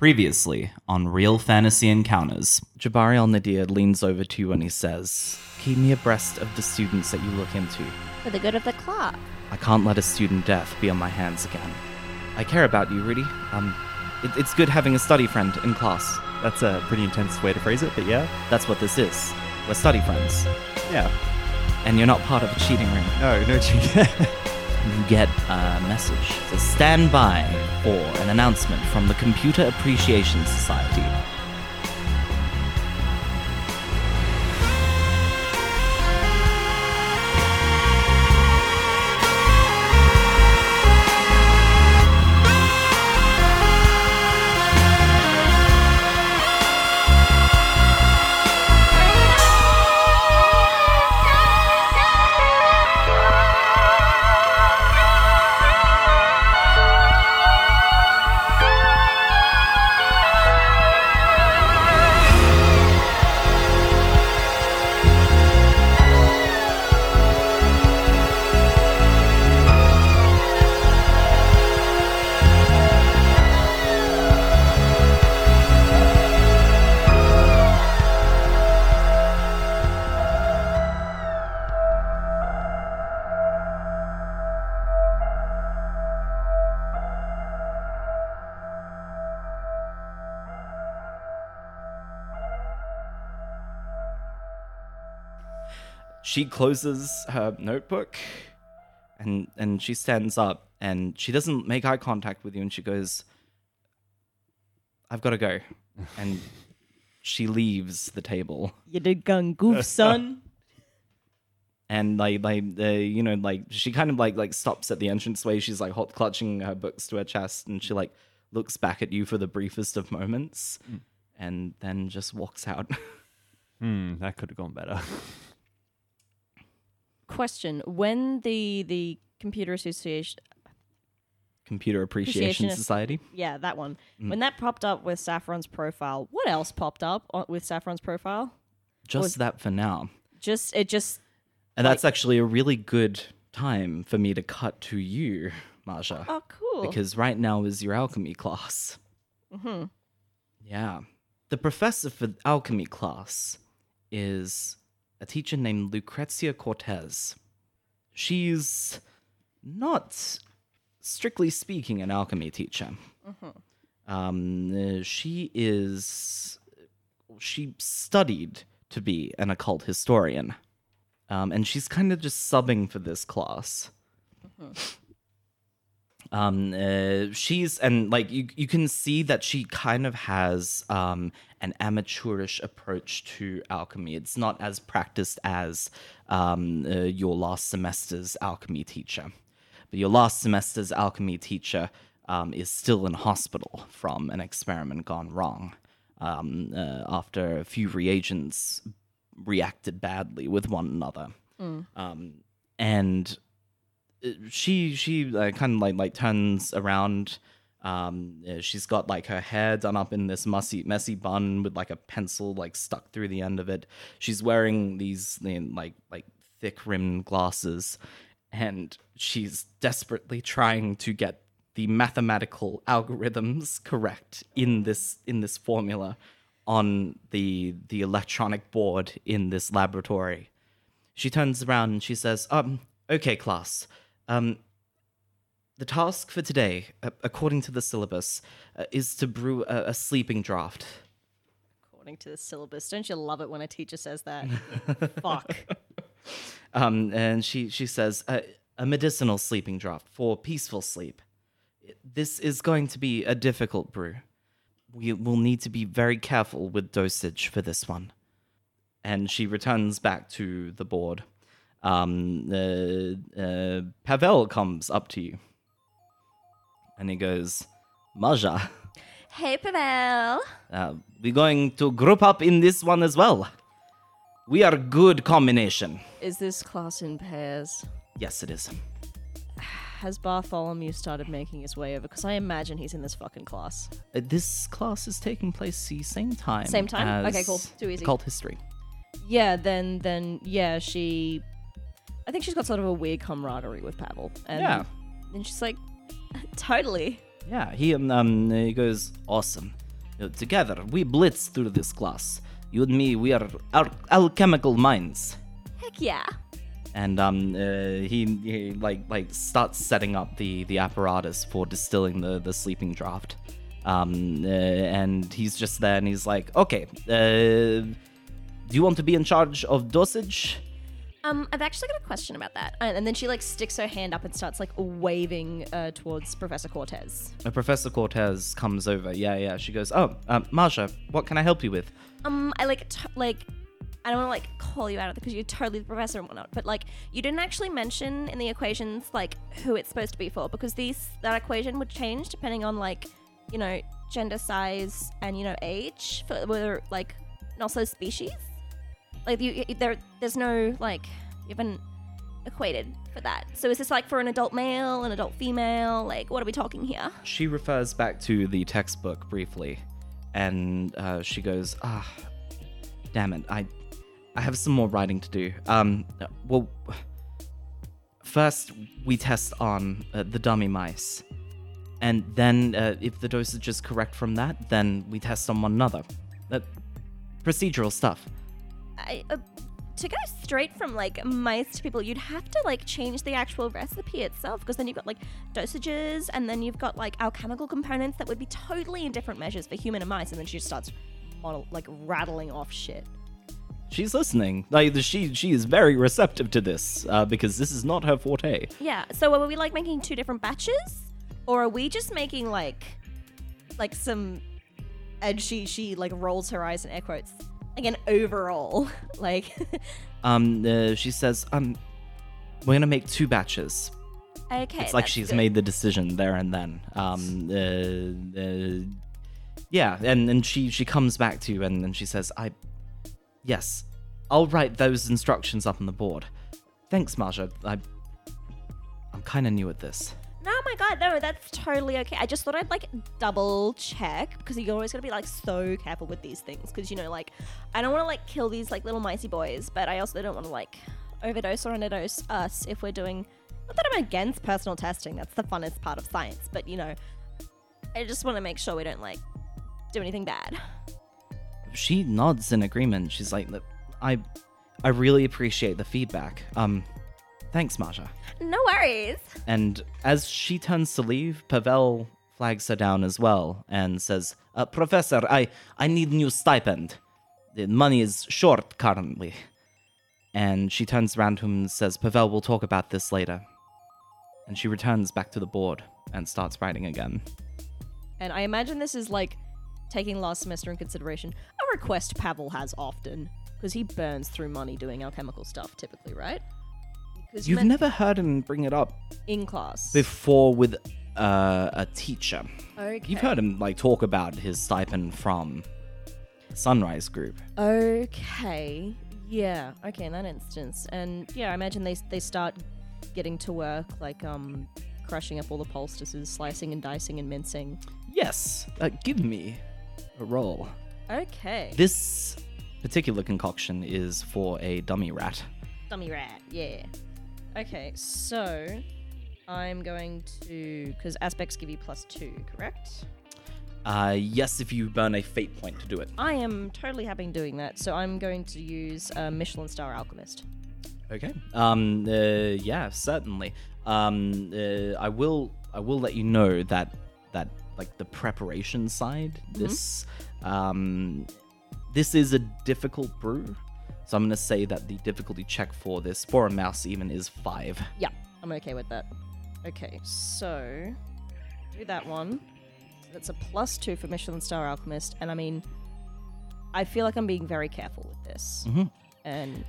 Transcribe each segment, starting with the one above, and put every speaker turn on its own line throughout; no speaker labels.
Previously on Real Fantasy Encounters, Jabari Al Nadir leans over to you and he says, Keep me abreast of the students that you look into.
For the good of the class.
I can't let a student death be on my hands again. I care about you, Rudy. Um, it, it's good having a study friend in class.
That's a pretty intense way to phrase it, but yeah.
That's what this is. We're study friends.
Yeah.
And you're not part of a cheating ring.
No, no cheating.
You get a message to stand by for an announcement from the Computer Appreciation Society. She closes her notebook and and she stands up and she doesn't make eye contact with you and she goes I've got to go. And she leaves the table.
You did gun goof, son.
and like like uh, you know like she kind of like like stops at the entranceway she's like hot clutching her books to her chest and she like looks back at you for the briefest of moments and then just walks out
Hmm, that could have gone better.
Question: When the the computer association,
computer appreciation
Appreciationist.
society
yeah, that one,
Mm.
when that popped up with Saffron's profile, what else popped up on- with Saffron's profile?
just
Was-
that for now
Just it just
and that's actually a really good time for me to cut to you Marja
oh cool.
because right now is your alchemy class
hmm
Yeah. The professor for alchemy class is a teacher named Lucrezia Cortez. She's not, strictly speaking, an alchemy teacher. Um, uh, she is. She studied to be an occult historian. Um, and she's kind of just subbing for this class um uh, she's and like you you can see that she kind of has um an amateurish approach to alchemy. It's not as practiced as um uh, your last semester's alchemy teacher. But your last semester's alchemy teacher um, is still in hospital from an experiment gone wrong um, uh, after a few reagents reacted badly with one another. Um, and she she uh, kind of like like turns around um she's got like her hair done up in this messy messy bun with like a pencil like stuck through the end of it she's wearing these like like thick rimmed glasses and she's desperately trying to get the mathematical algorithms correct in this in this formula on the the electronic board in this laboratory she turns around and she says, "Um, okay, class. Um, the task for today, uh, according to the syllabus, uh, is to brew a, a sleeping draft."
According to the syllabus, don't you love it when a teacher says that? Fuck.
Um, and she she says, uh, "A medicinal sleeping draft for peaceful sleep. This is going to be a difficult brew. We will need to be very careful with dosage for this one." And she returns back to the board. Um, uh, uh, Pavel comes up to you, and he goes, "Maja."
Hey, Pavel.
Uh, we're going to group up in this one as well. We are a good combination.
Is this class in pairs?
Yes, it is.
Has Bartholomew started making his way over? Because I imagine he's in this fucking class.
Uh, this class is taking place the same time.
Same time? Okay, cool. Too easy.
Cult history.
Yeah, then then yeah, she. I think she's got sort of a weird camaraderie with Pavel. And
Yeah.
Then she's like, totally.
Yeah, he um, um he goes awesome. Uh, together, we blitz through this class. You and me, we are al- alchemical minds.
Heck yeah.
And um, uh, he, he like like starts setting up the the apparatus for distilling the the sleeping draft. Um, uh, and he's just there, and he's like, "Okay, uh, do you want to be in charge of dosage?"
Um, I've actually got a question about that. And, and then she like sticks her hand up and starts like waving uh, towards Professor Cortez.
Uh, Professor Cortez comes over. Yeah, yeah. She goes, "Oh, uh, Marsha, what can I help you with?"
Um, I like t- like I don't want to like call you out because you're totally the professor and whatnot, but like you didn't actually mention in the equations like who it's supposed to be for because these that equation would change depending on like you know gender, size, and you know age for whether like and also species. Like you, there, there's no like haven't equated for that. So is this like for an adult male, an adult female? Like what are we talking here?
She refers back to the textbook briefly, and uh, she goes, "Ah, damn it! I, I have some more writing to do. Um, well, first we test on uh, the dummy mice, and then uh, if the dosage is correct from that, then we test on one another. Uh, procedural stuff.
I, uh, to go straight from like mice to people, you'd have to like change the actual recipe itself because then you've got like dosages and then you've got like alchemical components that would be totally in different measures for human and mice. And then she just starts model like rattling off shit.
She's listening. Like she, she is very receptive to this uh, because this is not her forte.
Yeah. So are we like making two different batches, or are we just making like, like some? And she she like rolls her eyes and air quotes like an overall like.
Um, uh, she says, um, we're gonna make two batches.
okay.
it's like she's
good.
made the decision there and then. Um, uh, uh, yeah, and and she she comes back to you and, and she says, "I, yes, I'll write those instructions up on the board. Thanks, Marsha. I, I'm kind of new at this.
No, my god, no, that's totally okay. I just thought I'd like double check because you're always gonna be like so careful with these things because you know, like, I don't want to like kill these like little micey boys, but I also don't want to like overdose or underdose us if we're doing. Not that I'm against personal testing, that's the funnest part of science, but you know, I just want to make sure we don't like do anything bad.
She nods in agreement. She's like, I, I really appreciate the feedback. Um, thanks, Marsha.
No worries.
And as she turns to leave, Pavel flags her down as well and says, uh, Professor, I, I need new stipend. The money is short currently. And she turns around to him and says, Pavel, we'll talk about this later. And she returns back to the board and starts writing again.
And I imagine this is like taking last semester in consideration, a request Pavel has often because he burns through money doing alchemical stuff typically, right? Because
You've never heard him bring it up
in class.
before with uh, a teacher.
okay.
You've heard him like talk about his stipend from Sunrise Group.
Okay. Yeah. Okay. In that instance, and yeah, I imagine they they start getting to work like um crushing up all the poultices, slicing and dicing and mincing.
Yes, uh, give me a roll.
Okay.
This particular concoction is for a dummy rat.
Dummy rat. Yeah. Okay. So I'm going to because aspects give you plus two, correct?
Uh, yes, if you burn a fate point to do it.
I am totally happy doing that. So I'm going to use a Michelin star alchemist.
Okay. Um. Uh, yeah, certainly. Um. Uh, I will. I will let you know that that like the preparation side. This. Um. This is a difficult brew, so I'm gonna say that the difficulty check for this for a mouse even is five.
Yeah, I'm okay with that. Okay, so do that one. That's a plus two for Michelin Star Alchemist, and I mean, I feel like I'm being very careful with this.
Mhm.
And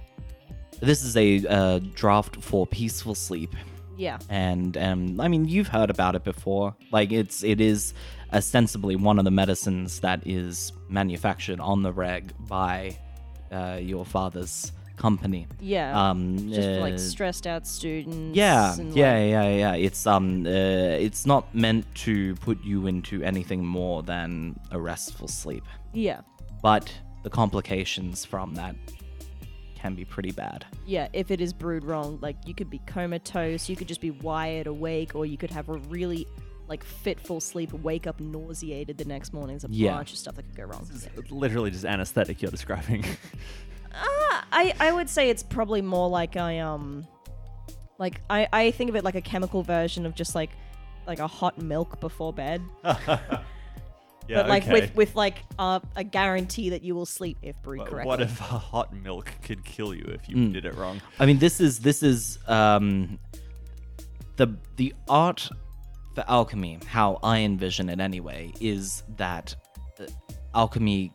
This is a uh, draft for peaceful sleep.
yeah,
and um, I mean you've heard about it before. Like it's it is ostensibly one of the medicines that is manufactured on the reg by uh, your father's company.
yeah,
Um,
just for like
uh,
stressed out students.
yeah, yeah,
like-
yeah, yeah. It's um, uh, it's not meant to put you into anything more than a restful sleep,
yeah,
but the complications from that can be pretty bad.
yeah. If it is brewed wrong, like you could be comatose, you could just be wired awake, or you could have a really like fitful sleep, wake up nauseated the next morning. There's a
Yeah.
bunch of stuff that could go wrong.
This is literally just anesthetic you're describing.
Ah, I I would say it's probably more like I um, like I I think of it like a chemical version of just like like a hot milk before bed,
yeah,
but like
okay.
with with like uh, a guarantee that you will sleep if brewed
But
correctly.
what if a hot milk could kill you if you
Mm.
did it wrong?
I mean, this is this is um, the the art for alchemy. How I envision it, anyway, is that alchemy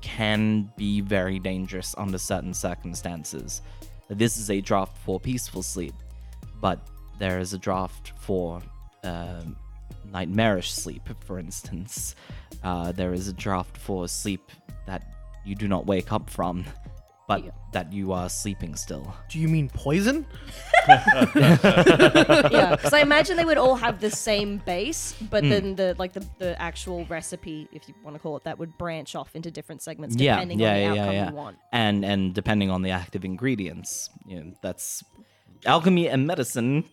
can be very dangerous under certain circumstances. This is a draft for peaceful sleep, but there is a draft for uh, nightmarish sleep, for instance. Uh, there is a draft for sleep that you do not wake up from, but
Yeah.
that you are sleeping still.
Do you mean poison?
yeah, because I imagine they would all have the same base, but then the like the, the actual recipe, if you want to call it that, would branch off into different segments
Yeah,
depending
yeah,
on the
yeah,
outcome
yeah.
you want.
and and depending on the active ingredients you know that's alchemy and medicine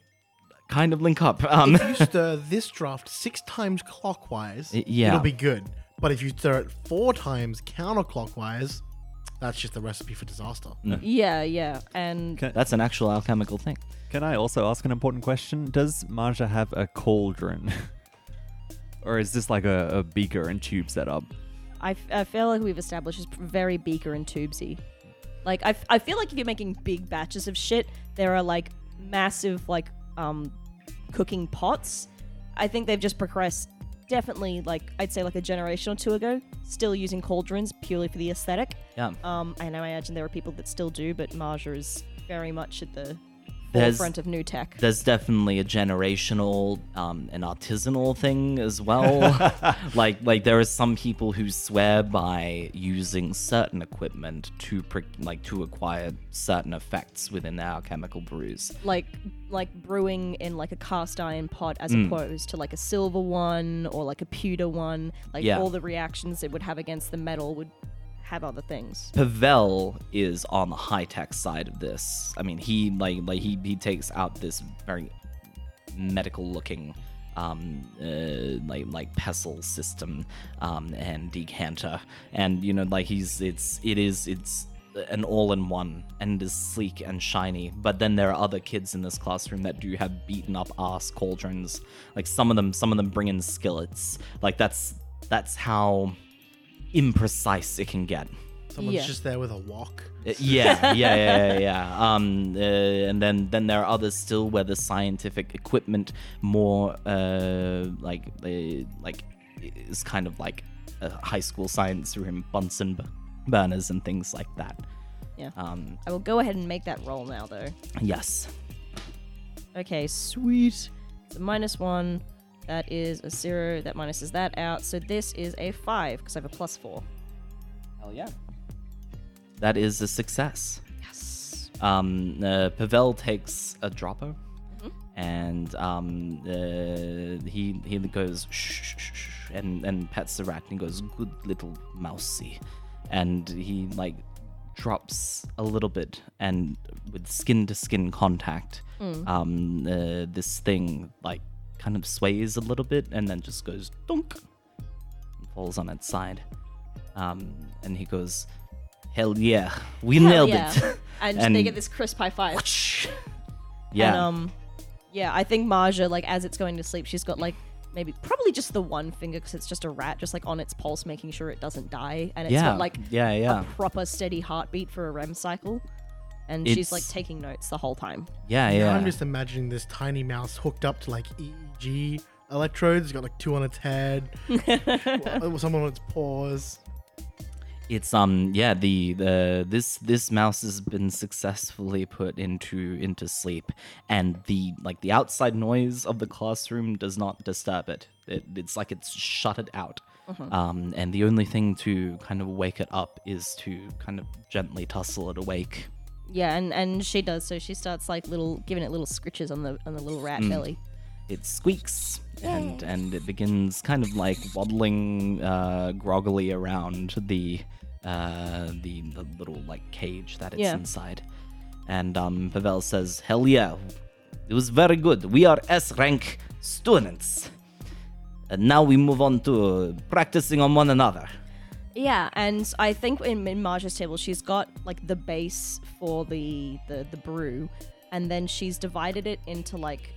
kind of link up um
If you stir this draft six times clockwise,
Y- yeah.
it'll be good. But if you stir it four times counterclockwise, that's just a recipe for disaster.
Yeah, yeah, and
Can,
that's an actual alchemical thing
can I also ask an important question? Does Marja have a cauldron? or is this like a, a beaker and tube setup?
I, f- I feel like we've established it's very beaker and tubesy. Like I, f- I feel like if you're making big batches of shit, there are like massive like um cooking pots. I think they've just progressed definitely like I'd say like a generation or two ago, still using cauldrons purely for the aesthetic.
yeah
Um, I know I imagine there are people that still do, but Marja is very much at the forefront of new tech.
there's definitely a generational um an artisanal thing as well like like there are some people who swear by using certain equipment to pre- like to acquire certain effects within their alchemical brews
like like brewing in like a cast iron pot as
Mm.
opposed to like a silver one or like a pewter one like
Yeah.
all the reactions it would have against the metal would have other things.
Pavel is on the high tech side of this. I mean, he like like he he takes out this very medical looking um uh, like like pestle system um and decanter. And you know like he's it's it is it's an all-in-one and is sleek and shiny. But then there are other kids in this classroom that do have beaten up ass cauldrons. Like some of them some of them bring in skillets. Like that's that's how imprecise it can get
Someone's
Yeah.
just there with a walk.
uh, yeah, yeah, yeah, yeah, yeah. Um, uh, and then then there are others still where the scientific equipment more uh, like uh, like is kind of like a high school science room, Bunsen b- burners and things like that.
Yeah.
Um,
i will go ahead and make that roll now though
yes.
okay sweet so minus one that is a zero that minuses that out so this is a five because i have a plus four
Hell yeah. That is a success.
yes
Um, uh, Pavel takes a dropper,
Mhm.
and um, uh, he he goes shh, shh, shh, shh, and and pets the rat, and he goes, "Good little mousey," and he like drops a little bit, and with skin to skin contact, um, uh, this thing like kind of sways a little bit, and then just goes dunk, and falls on its side. Um, and he goes, "Hell yeah, we
Hell
nailed
yeah.
it."
and,
And-
they get this crisp high five
Yeah.
And, um, yeah, I think Marja, like, as it's going to sleep, she's got, like, maybe, probably just the one finger because it's just a rat, just, like, on its pulse, making sure it doesn't die. And it's
yeah.
got, like,
yeah, yeah,
a proper steady heartbeat for a REM cycle. And she's, like, taking notes the whole time.
yeah,
Now
yeah.
I'm just imagining this tiny mouse hooked up to like EEG electrodes. It's got like two on its head, one- someone on its paws.
It's um yeah the the this this mouse has been successfully put into into sleep and the like the outside noise of the classroom does not disturb it. it it's like it's shut it out. Um, and the only thing to kind of wake it up is to kind of gently tussle it awake.
Yeah, and, and she does. So she starts, like, little, giving it little scritches on the on the little rat belly.
It squeaks and and it begins kind of like waddling uh, groggily around the uh, the the little like cage that it's
Yeah.
inside. And um, Pavel says, "Hell yeah, it was very good. We are S rank students." and now we move on to practicing on one another.
Yeah, and I think in, in Marja's table, she's got like the base for the, the the brew, and then she's divided it into like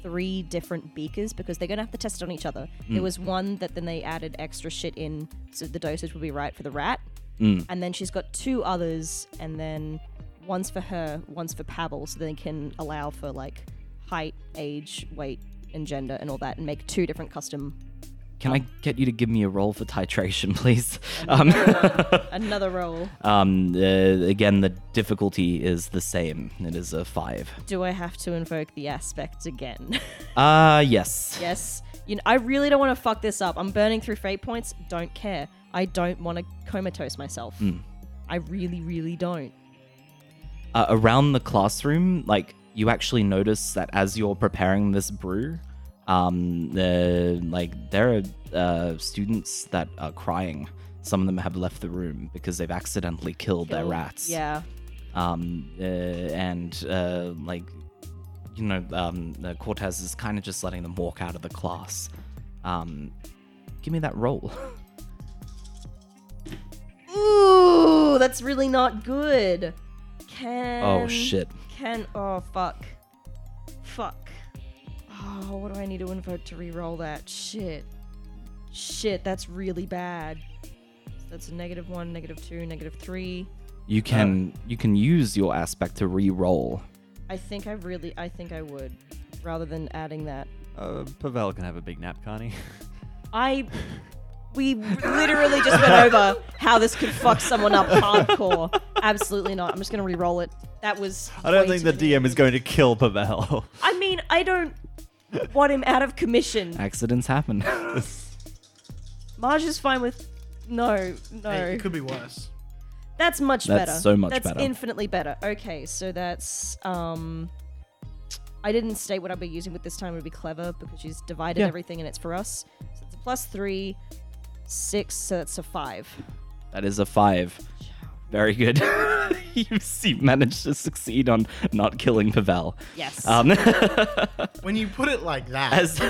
three different beakers because they're gonna have to test it on each other. There mm. was one that then they added extra shit in, so the dosage would be right for the rat, mm. and then she's got two others, and then one's for her, one's for Pavel, so they can allow for like height, age, weight, and gender, and all that, and make two different custom.
Can I get you to give me a roll for titration, please? Um,
Another roll.
um, uh, again, the difficulty is the same. It is a five.
Do I have to invoke the aspect again?
Uh, yes.
yes. You know, I really don't want to fuck this up. I'm burning through fate points. Don't care. I don't want to comatose myself. I really, really don't.
uh, around the classroom, like you actually notice that as you're preparing this brew, um, the like there are uh, students that are crying. Some of them have left the room because they've accidentally killed, their rats.
Yeah.
Um, uh, and uh, like you know, um, Cortez is kind of just letting them walk out of the class. Um, give me that roll.
Ooh, that's really not good. Can.
oh shit.
Can. Oh, fuck. Fuck. Oh, what do I need to invoke to re-roll that? Shit. Shit, that's really bad. That's a negative one, negative two, negative three.
You can you can use your aspect to re-roll.
I think I really, I think I would, rather than adding that.
Uh, Pavel can have a big nap, can't he?
I, we literally just went over how this could fuck someone up hardcore. Absolutely not. I'm just gonna re-roll it. That was.
I don't
way
think the
many.
DM is going to kill Pavel.
I mean, I don't want him out of commission.
Accidents happen.
Marge is fine with. No, no.
Hey, it could be worse.
That's much
That's
better.
so much better.
that's
better.
infinitely better. Okay, so that's um I didn't state what I'd be using with this time it would be clever because she's divided
Yeah.
everything and it's for us. So it's a plus three, six, so that's a five.
That is a five. Very good. you see, managed to succeed on not killing Pavel.
Yes.
Um,
When you put it like that,
as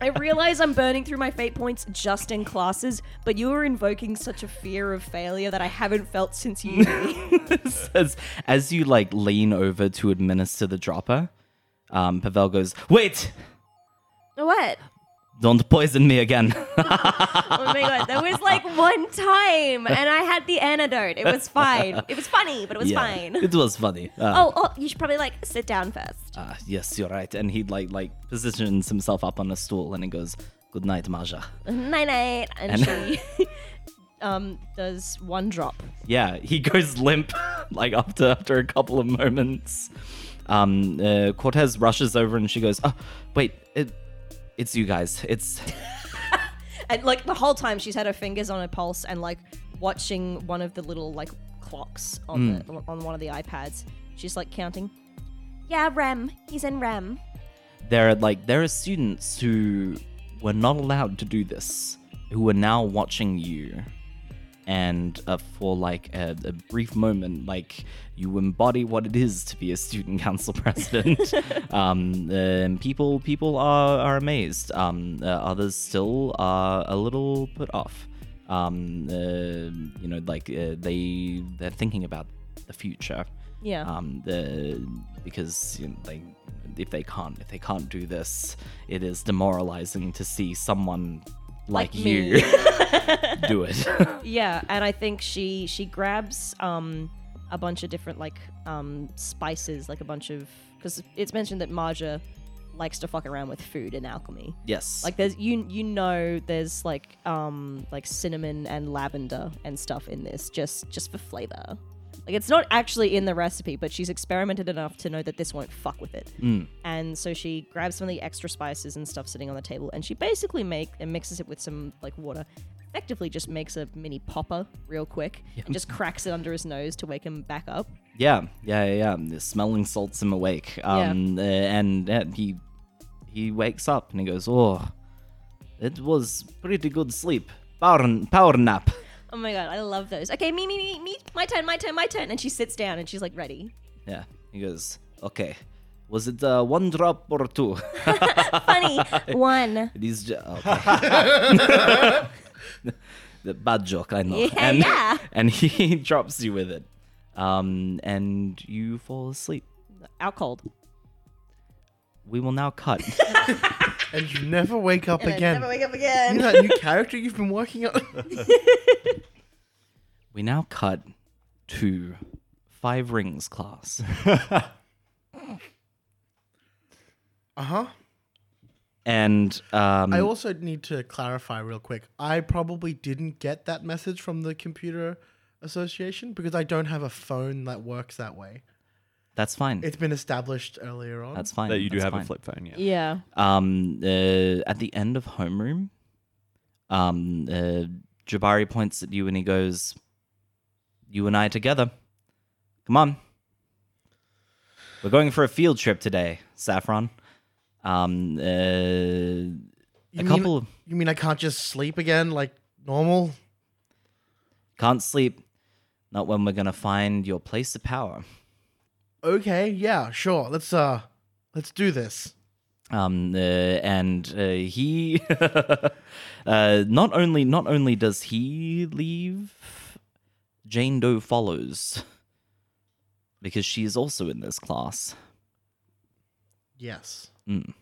I realize I'm burning through my fate points just in classes, but you are invoking such a fear of failure that I haven't felt since you.
as as you like lean over to administer the dropper, um, Pavel goes, "Wait,
What?
Don't poison me again."
Oh my god, that was like one time, and I had the antidote. It was fine. It was funny, but it was
Yeah,
fine.
It was funny. Uh,
Oh, oh, you should probably like sit down first.
uh, yes, you're right. And he like like positions himself up on a stool and he goes, "Good night, Maja."
Night night.
and
And-
she um does one drop.
Yeah, he goes limp like after after a couple of moments. Um, uh, Cortez rushes over and she goes, "Oh, wait, it, it's you guys. It's
And like the whole time she's had her fingers on her pulse and like watching one of the little like clocks on mm. the on one of the iPads. She's like counting.
Yeah, REM. He's in REM.
there are like there are students who were not allowed to do this, who are now watching you, and uh, for like a, a brief moment, like you embody what it is to be a student council president. um, and people people are are amazed. Um, uh, others still are a little put off. Um, uh, you know, like uh, they they're thinking about the future
Yeah.
um, the because you know, like if they can't if they can't do this, it is demoralizing to see someone like,
Like
you do it.
Yeah, and I think she she grabs um a bunch of different like um spices, like a bunch of because it's mentioned that Marja likes to fuck around with food and alchemy.
yes,
Like there's you you know there's like um like cinnamon and lavender and stuff in this just just for flavor. Like it's not actually in the recipe, but she's experimented enough to know that this won't fuck with it.
Mm.
And so she grabs some of the extra spices and stuff sitting on the table, and she basically make and mixes it with some like water. Effectively, just makes a mini popper real quick and just cracks it under his nose to wake him back up.
yeah, yeah, yeah, yeah. The smelling salts him awake. Um, uh, and uh, he he wakes up and he goes, "Oh, it was pretty good sleep. Power power nap."
Oh my god, I love those. Okay, me, me, me, me, my turn, my turn, my turn. And she sits down and she's like ready.
Yeah. He goes, "Okay, Was it uh, one drop or two?
Funny one.
These. Ju- okay. the bad joke, I know.
Yeah,
and,
yeah.
and he drops you with it, um, and you fall asleep.
Out cold.
We will now cut.
And you never wake up again.
Never wake up
You
again.
know that new character you've been working on?
we now cut to Five Rings class.
Uh huh.
And um,
I also need to clarify real quick. I probably didn't get that message from the computer association because I don't have a phone that works that way.
That's fine.
It's been established earlier on.
that's fine.
that you do
that's
have
fine.
a flip phone, yeah.
Yeah.
Um, uh, at the end of homeroom, um, uh, Jabari points at you and he goes, "You and I together. Come on. We're going for a field trip today, Saffron. Um, uh, a
You
couple
Mean, you mean I can't just sleep again like normal?
can't sleep. Not when we're gonna find your place of power.
Okay, yeah, sure. Let's uh, let's do this.
um uh, and uh, he uh not only not only does he leave jane doe follows because she is also in this class
Yes. Mm.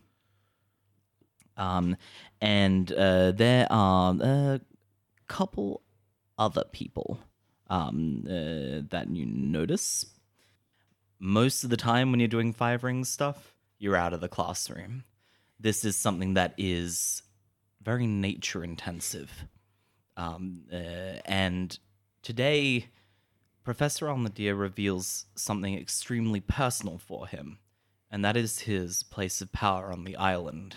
um and uh there are a couple other people um uh, that you notice most of the time when you're doing five rings stuff you're out of the classroom. This is something that is very nature intensive. Um uh, and today professor Al Nadir reveals something extremely personal for him and that is his place of power on the island.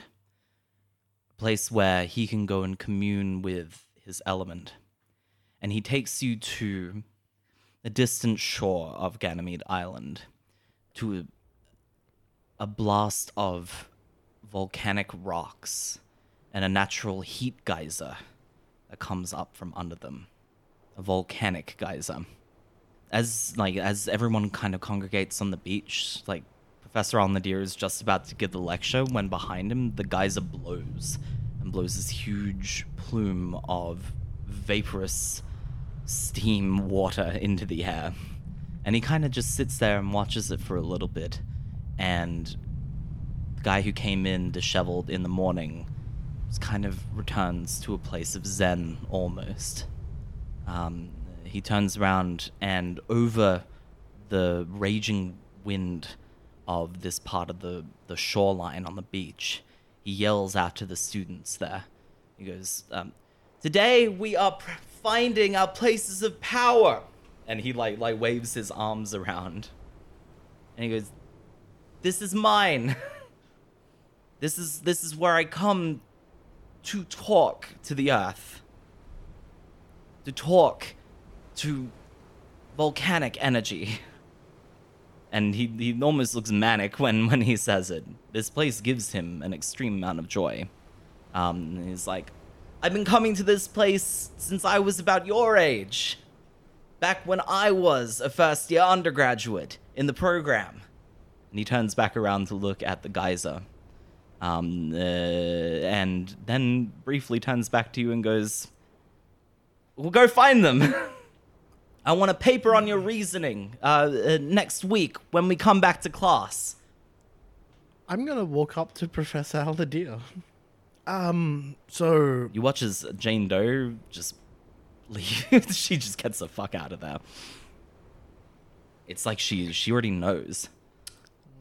A place where he can go and commune with his element. And he takes you to a distant shore of Ganymede Island, to a, a blast of volcanic rocks and a natural heat geyser that comes up from under them. A volcanic geyser. As like as everyone kind of congregates on the beach, like Professor Alnadir is just about to give the lecture when behind him the geyser blows and blows this huge plume of vaporous steam water into the air. And he kind of just sits there and watches it for a little bit. And the guy who came in disheveled in the morning kind of returns to a place of zen almost. Um, he turns around and over the raging wind of this part of the, the shoreline on the beach, he yells out to the students there. He goes, um, "Today we are finding our places of power," and he like like waves his arms around, and he goes, "This is mine. this is this is where I come to talk to the earth, to talk to volcanic energy." and he, he almost looks manic when, when he says it. This place gives him an extreme amount of joy. Um, he's like, I've been coming to this place since I was about your age. Back when I was a first year undergraduate in the program. And he turns back around to look at the geyser. Um, uh, and then briefly turns back to you and goes, We'll go find them. I want a paper on your reasoning uh, uh, next week when we come back to class.
I'm gonna walk up to Professor Al Nadir. Um, so
You watch as Jane Doe just leave. she just gets the fuck out of there. It's like she she already knows.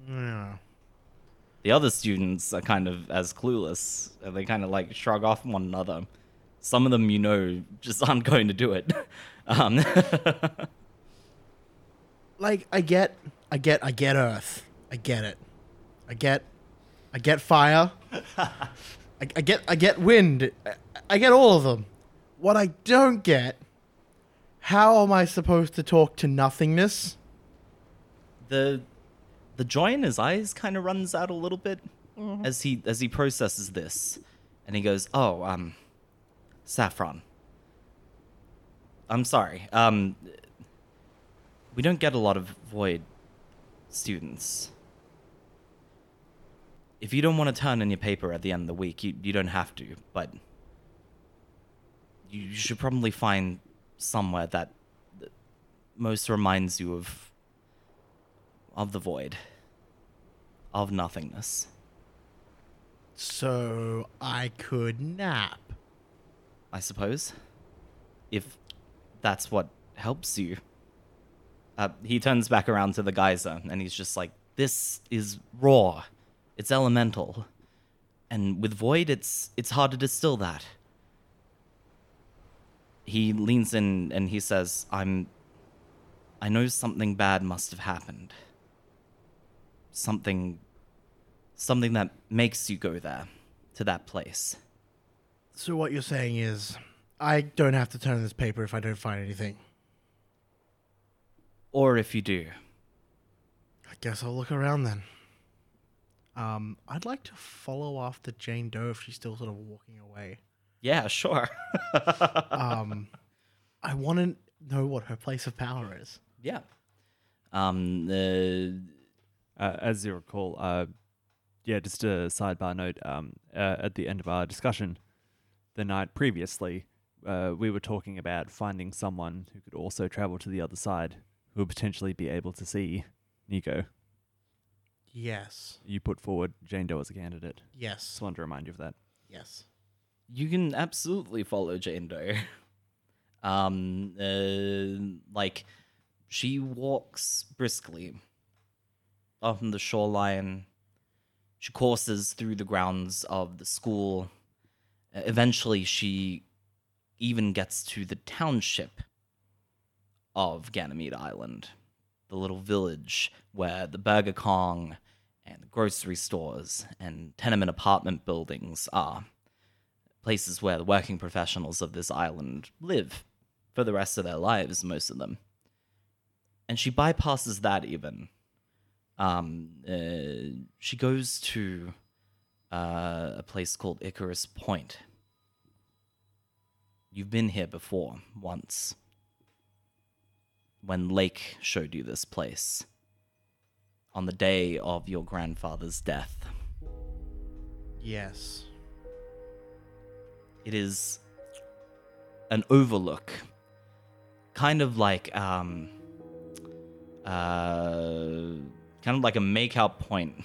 yeah.
The other students are kind of as clueless. They kind of like shrug off one another. Some of them, you know, just aren't going to do it. Um,
like I get, I get, I get Earth. I get it. I get, I get fire. I, I get, I get wind. I, I get all of them. What I don't get, how am I supposed to talk to nothingness?
the the joy in his eyes kind of runs out a little bit as he as he processes this. And he goes oh um saffron. I'm sorry. Um we don't get a lot of void students. If you don't want to turn in your paper at the end of the week, you, you don't have to, but you should probably find somewhere that most reminds you of of the void, of nothingness.
So I could nap.
I suppose. If that's what helps you. Uh, he turns back around to the geyser and he's just like, This is raw. It's elemental. And with void, it's it's hard to distill that. He leans in and he says, I'm. I know something bad must have happened. Something. Something that makes you go there, to that place.
So what you're saying is, I don't have to turn this paper if I don't find anything.
Or if you do.
I guess I'll look around then. Um, I'd like to follow after Jane Doe if she's still sort of walking away.
Yeah, sure.
Um, I want to know what her place of power is.
yeah. Um, uh,
Uh, as you recall, uh, yeah, just a sidebar note. Um, uh, at the end of our discussion the night previously, uh, we were talking about finding someone who could also travel to the other side, who would potentially be able to see Nico.
Yes.
You put forward Jane Doe as a candidate.
Yes.
Just wanted to remind you of that.
Yes.
You can absolutely follow Jane Doe. Um, uh, like she walks briskly on the shoreline. She courses through the grounds of the school. Uh, eventually, she even gets to the township of Ganymede Island, the little village where the Burger Kong and the grocery stores and tenement apartment buildings are places where the working professionals of this island live for the rest of their lives, most of them. And she bypasses that even. Um, uh, she goes to uh, a place called Icarus Point. You've been here before, once. When Lake showed you this place. On the day of your grandfather's death.
Yes.
It is an overlook, kind of like um, uh, kind of like a makeout point,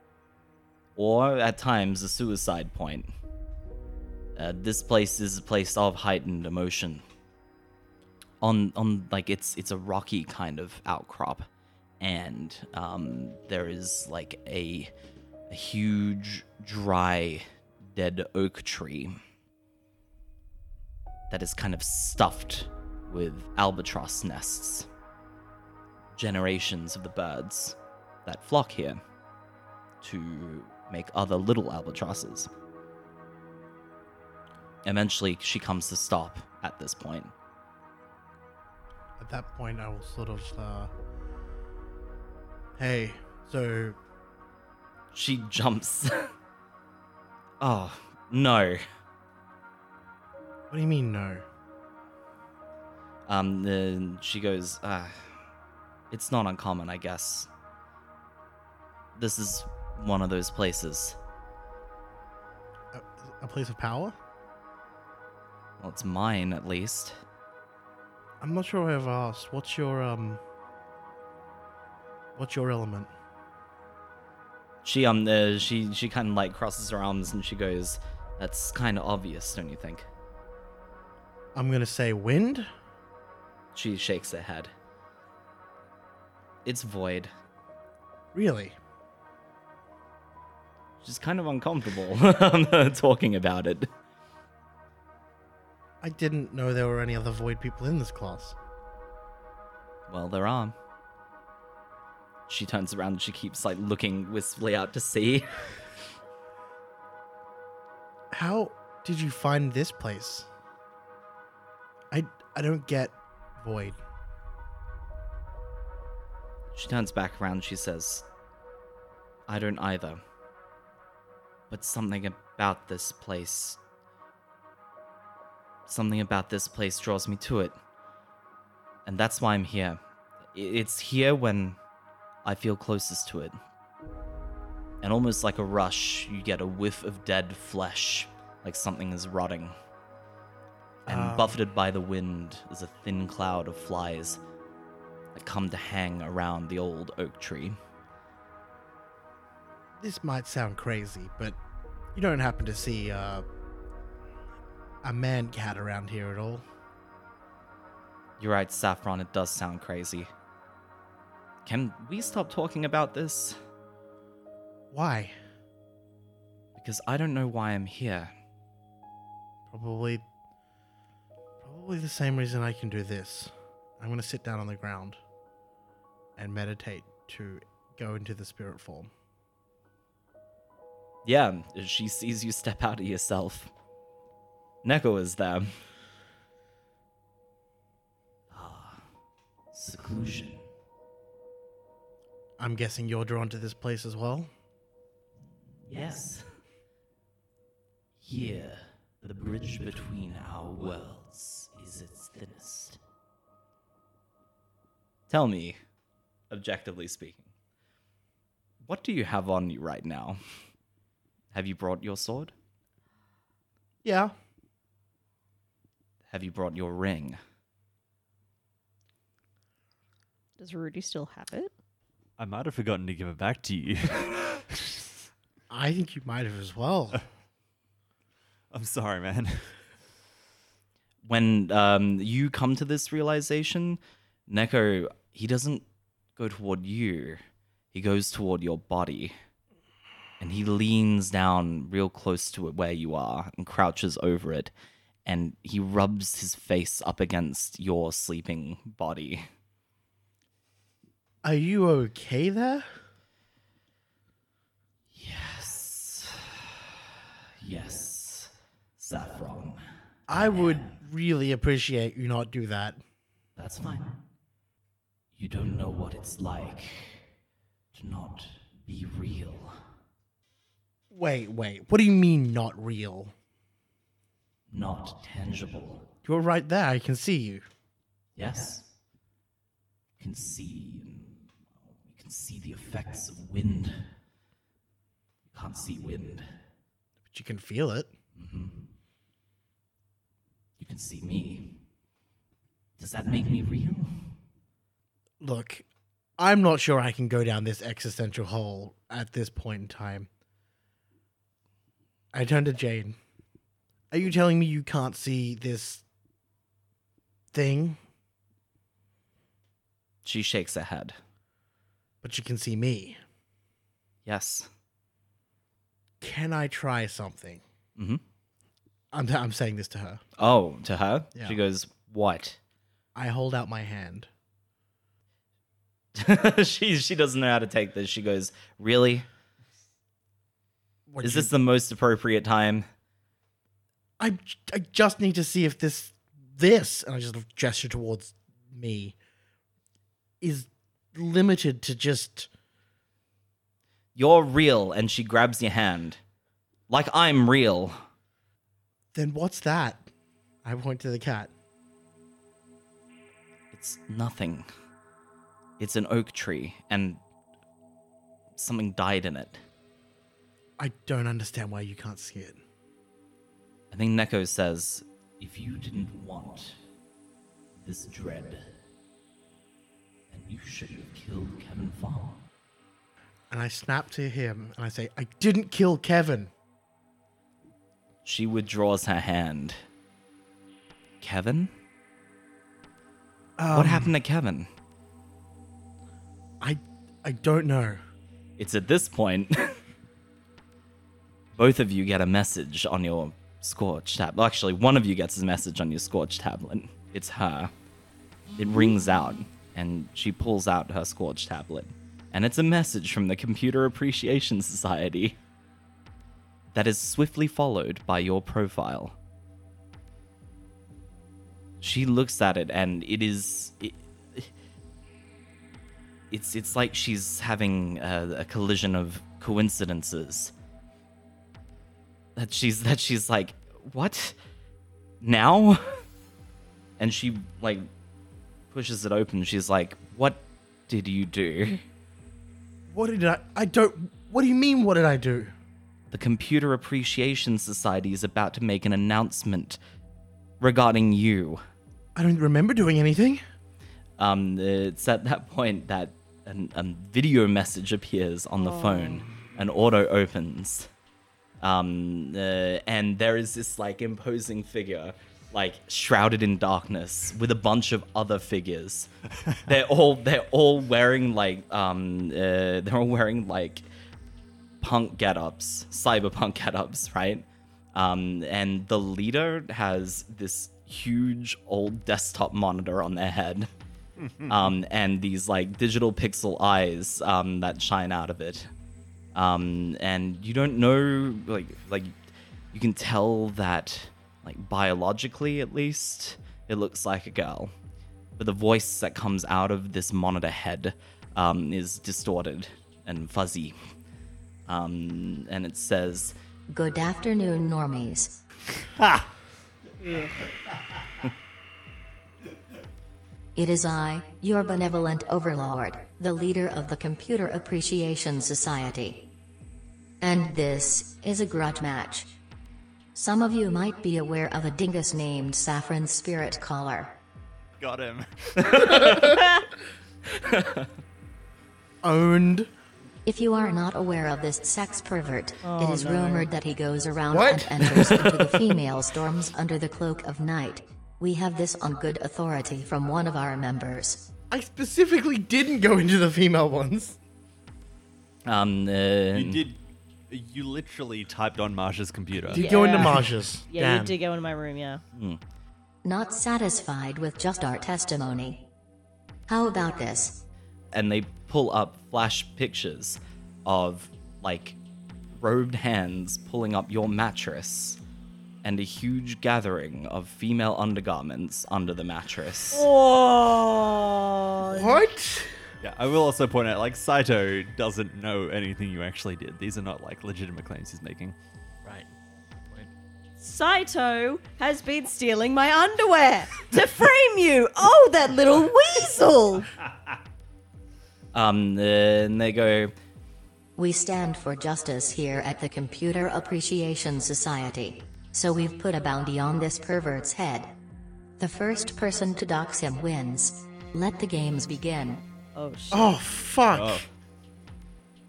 or at times a suicide point. Uh, this place is a place of heightened emotion. On on like it's it's a rocky kind of outcrop, and um, there is like a, a huge dry dead oak tree that is kind of stuffed with albatross nests. Generations of the birds that flock here to make other little albatrosses. Eventually, she comes to stop at this point.
At that point, I will sort of, uh, hey, so
She jumps. oh, no.
what do you mean no?
Um, then she goes, uh, it's not uncommon, I guess. This is one of those places.
A, a place of power?
Well, it's mine, at least.
I'm not sure I've asked. What's your um? What's your element?
She, um, uh, she, she kind of like crosses her arms and she goes, that's kind of obvious, don't you think?
I'm gonna say wind.
She shakes her head. It's void.
Really?
She's kind of uncomfortable talking about it.
I didn't know there were any other void people in this class.
Well, there are. She turns around and she keeps like looking wistfully out to sea.
How did you find this place? I I don't get void.
She turns back around and she says, I don't either. But something about this place. Something about this place draws me to it. And that's why I'm here. It's here when I feel closest to it. and almost like a rush, you get a whiff of dead flesh, like something is rotting. And
Um.
buffeted by the wind is a thin cloud of flies that come to hang around the old oak tree.
This might sound crazy, but you don't happen to see uh, a man cat around here at all.
You're right, Saffron, it does sound crazy. Can we stop talking about this?
Why?
Because I don't know why I'm here.
Probably, probably the same reason I can do this. I'm gonna sit down on the ground and meditate to go into the spirit form.
Yeah, she sees you step out of yourself. Neko is there. Ah, seclusion.
I'm guessing you're drawn to this place as well.
Yes. Here, the bridge between our worlds is its thinnest. Tell me, objectively speaking, what do you have on you right now? Have you brought your sword?
Yeah.
Have you brought your ring?
Does Rudy still have it?
I might have forgotten to give it back to you.
I think you might have as well.
I'm sorry, man.
when um, you come to this realization, Neko, he doesn't go toward you. He goes toward your body. And he leans down real close to it where you are and crouches over it. And he rubs his face up against your sleeping body.
Are you okay there?
Yes. Yes. Saffron.
I would really appreciate you not do that.
That's fine. You don't know what it's like to not be real.
Wait, wait. What do you mean not real?
not tangible.
You're right there. I can see you.
Yes? Can see can see the effects of wind. You can't see wind.
But you can feel it. Mm-hmm.
You can see me. Does that make me real?
Look, I'm not sure I can go down this existential hole at this point in time. I turn to Jane. Are you telling me you can't see this thing,
She shakes her head.
But you can see me?
Yes.
Can I try something?
Mm-hmm.
I'm, I'm saying this to her.
Oh, to her?
Yeah.
She goes, What?
I hold out my hand.
she she doesn't know how to take this. She goes, Really?
What
Is
you-
this the most appropriate time?
I, I just need to see if this this and I just gesture towards me is limited to just
You're real, and she grabs your hand. Like I'm real.
then what's that? I point to the cat.
It's nothing. It's an oak tree, and something died in it.
I don't understand why you can't see it.
I think Neko says, If you didn't want this dread, you should have killed Kevin Farr.
And I snap to him and I say, I didn't kill Kevin.
She withdraws her hand. Kevin? what
Um,
happened to Kevin?
I I don't know.
It's at this point. both of you get a message on your Scorch tab. Well, actually, one of you gets a message on your Scorch tablet. It's her. It rings out, and she pulls out her Scorch tablet. And it's a message from the Computer Appreciation Society that is swiftly followed by your profile. She looks at it, and it is. It, it's it's like she's having a, a collision of coincidences. That she's that she's like, what? Now? And she like pushes it open. She's like, what did you do?
What did I I don't What do you mean? What did I do?
The Computer Appreciation Society is about to make an announcement regarding you.
I don't remember doing anything.
Um, it's at that point that an, a video message appears on the phone. An auto opens. Um, uh, and there is this like imposing figure, like shrouded in darkness, with a bunch of other figures. they're all they're all wearing like um uh, they're all wearing like punk get-ups, cyberpunk get-ups, right? Um, and the leader has this huge old desktop monitor on their head, um, and these like digital pixel eyes um, that shine out of it. Um, and you don't know, like, like you can tell that, like biologically at least, it looks like a girl, but the voice that comes out of this monitor head um, is distorted and fuzzy. Um, and it says,
Good afternoon, normies. It is I, your benevolent overlord, the leader of the Computer Appreciation Society. And this is a grudge match. Some of you might be aware of a dingus named Saffron Spirit Caller.
Got him.
Owned.
If you are not aware of this sex pervert, it is rumored that he goes around
What?
and enters into the female storms under the cloak of night. We have this on good authority from one of our members.
I specifically didn't go into the female ones.
um, uh,
You did. You literally typed on Marja's computer.
Did you go into
Yeah.
Marja's.
Yeah, you
Damn.
did go into my room, yeah. Hmm.
Not satisfied with just our testimony. How about this?
and they pull up flash pictures of like robed hands pulling up your mattress and a huge gathering of female undergarments under the mattress.
Oh.
What?
Yeah, I will also point out, like, Saito doesn't know anything you actually did. These are not, like, legitimate claims he's making.
Right.
Saito has been stealing my underwear to frame you. Oh, that little weasel.
Um, then they go,
We stand for justice here at the Computer Appreciation Society. So we've put a bounty on this pervert's head. The first person to dox him wins. Let the games begin.
Oh, oh, shit.
Oh fuck.
Oh.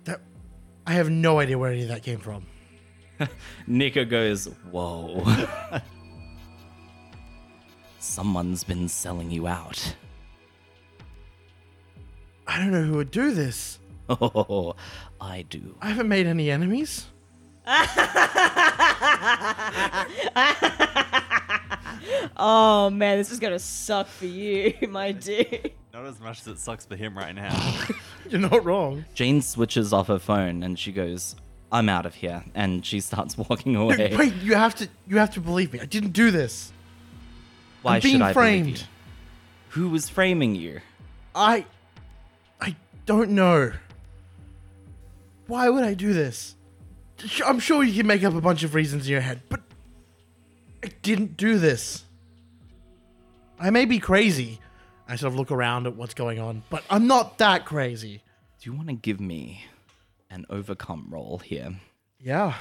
That. I have no idea where any of that came from.
Nico goes, Whoa. Someone's been selling you out.
I don't know who would do this.
Oh, I do.
I haven't made any enemies.
Oh, man, this is going to suck for you, my dude.
Not as much as it sucks for him right now.
You're not wrong.
Jane switches off her phone and she goes, I'm out of here. And she starts walking
No,
away.
wait, you have to. You have to believe me. I didn't do this.
Why
I'm being
should I
framed.
believe you? Who was framing you?
I. I don't know. Why would I do this? I'm sure you can make up a bunch of reasons in your head, but I didn't do this. I may be crazy. I sort of look around at what's going on, but I'm not that crazy.
Do you want to give me an overcome roll here?
Yeah.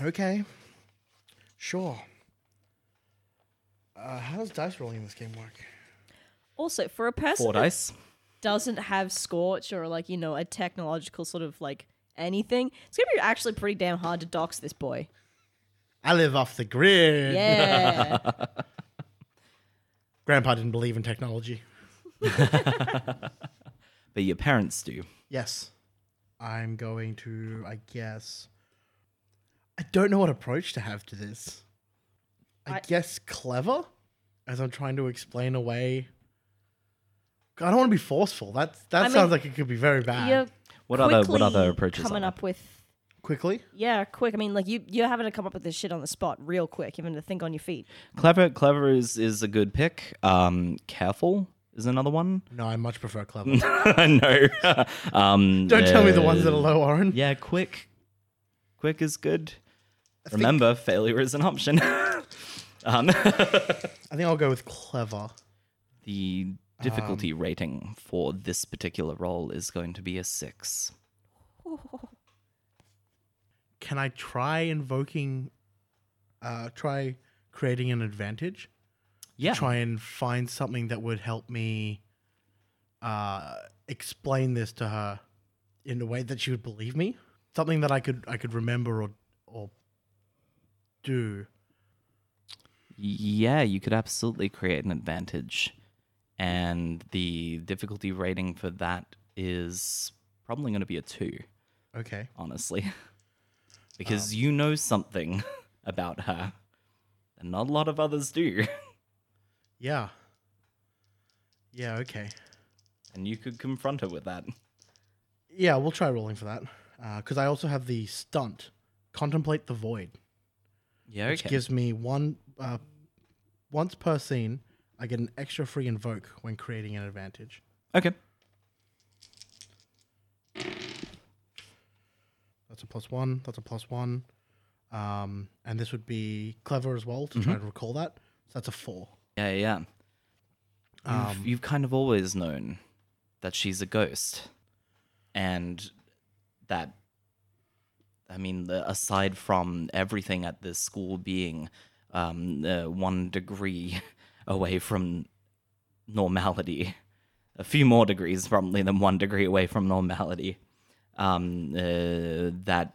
Okay. Sure. Uh, how does dice rolling in this game work?
Also, for a person
Four
that
dice.
doesn't have Scorch or, like, you know, a technological sort of, like, anything, it's going to be actually pretty damn hard to dox this boy.
I live off the grid.
Yeah.
Grandpa didn't believe in technology.
But your parents do.
Yes. I'm going to, I guess. I don't know what approach to have to this. I,
I-
guess clever, as I'm trying to explain away. I don't want to be forceful. That that
I mean,
sounds like it could be very bad.
What other what other
quickly
approaches?
coming
are
up with
Quickly,
yeah quick i mean like you you're having to come up with this shit on the spot real quick even to think on your feet?
Clever, clever is is a good pick. Um, careful is another one.
no, I much prefer clever.
no. um,
don't tell me the ones that are
uh,
low, Oren.
Yeah, quick. Quick is good. Remember, failure is an option. um,
I think I'll go with clever.
the difficulty rating for this particular roll is going to be a six.
Can I try invoking, uh, try creating an advantage?
Yeah.
Try and find something that would help me, uh, explain this to her in a way that she would believe me. Something that I could I could remember or or do.
Yeah, you could absolutely create an advantage. And the difficulty rating for that is probably going to be a two,
Okay.
honestly. because you know something about her that not a lot of others do.
Yeah. Yeah. Okay.
and you could confront her with that.
Yeah, we'll try rolling for that. Because I also have the stunt, contemplate the void,
Yeah,
which gives me one. Uh, once per scene, I get an extra free invoke when creating an advantage.
okay.
That's a plus one. That's a plus one. Um, and this would be clever as well to try to recall that. So that's a four.
Yeah, yeah. yeah. You've,
Um,
you've kind of always known that she's a ghost. And that, I mean, the, aside from everything at this school being um, uh, one degree away from normality, a few more degrees probably than one degree away from normality, um, uh, that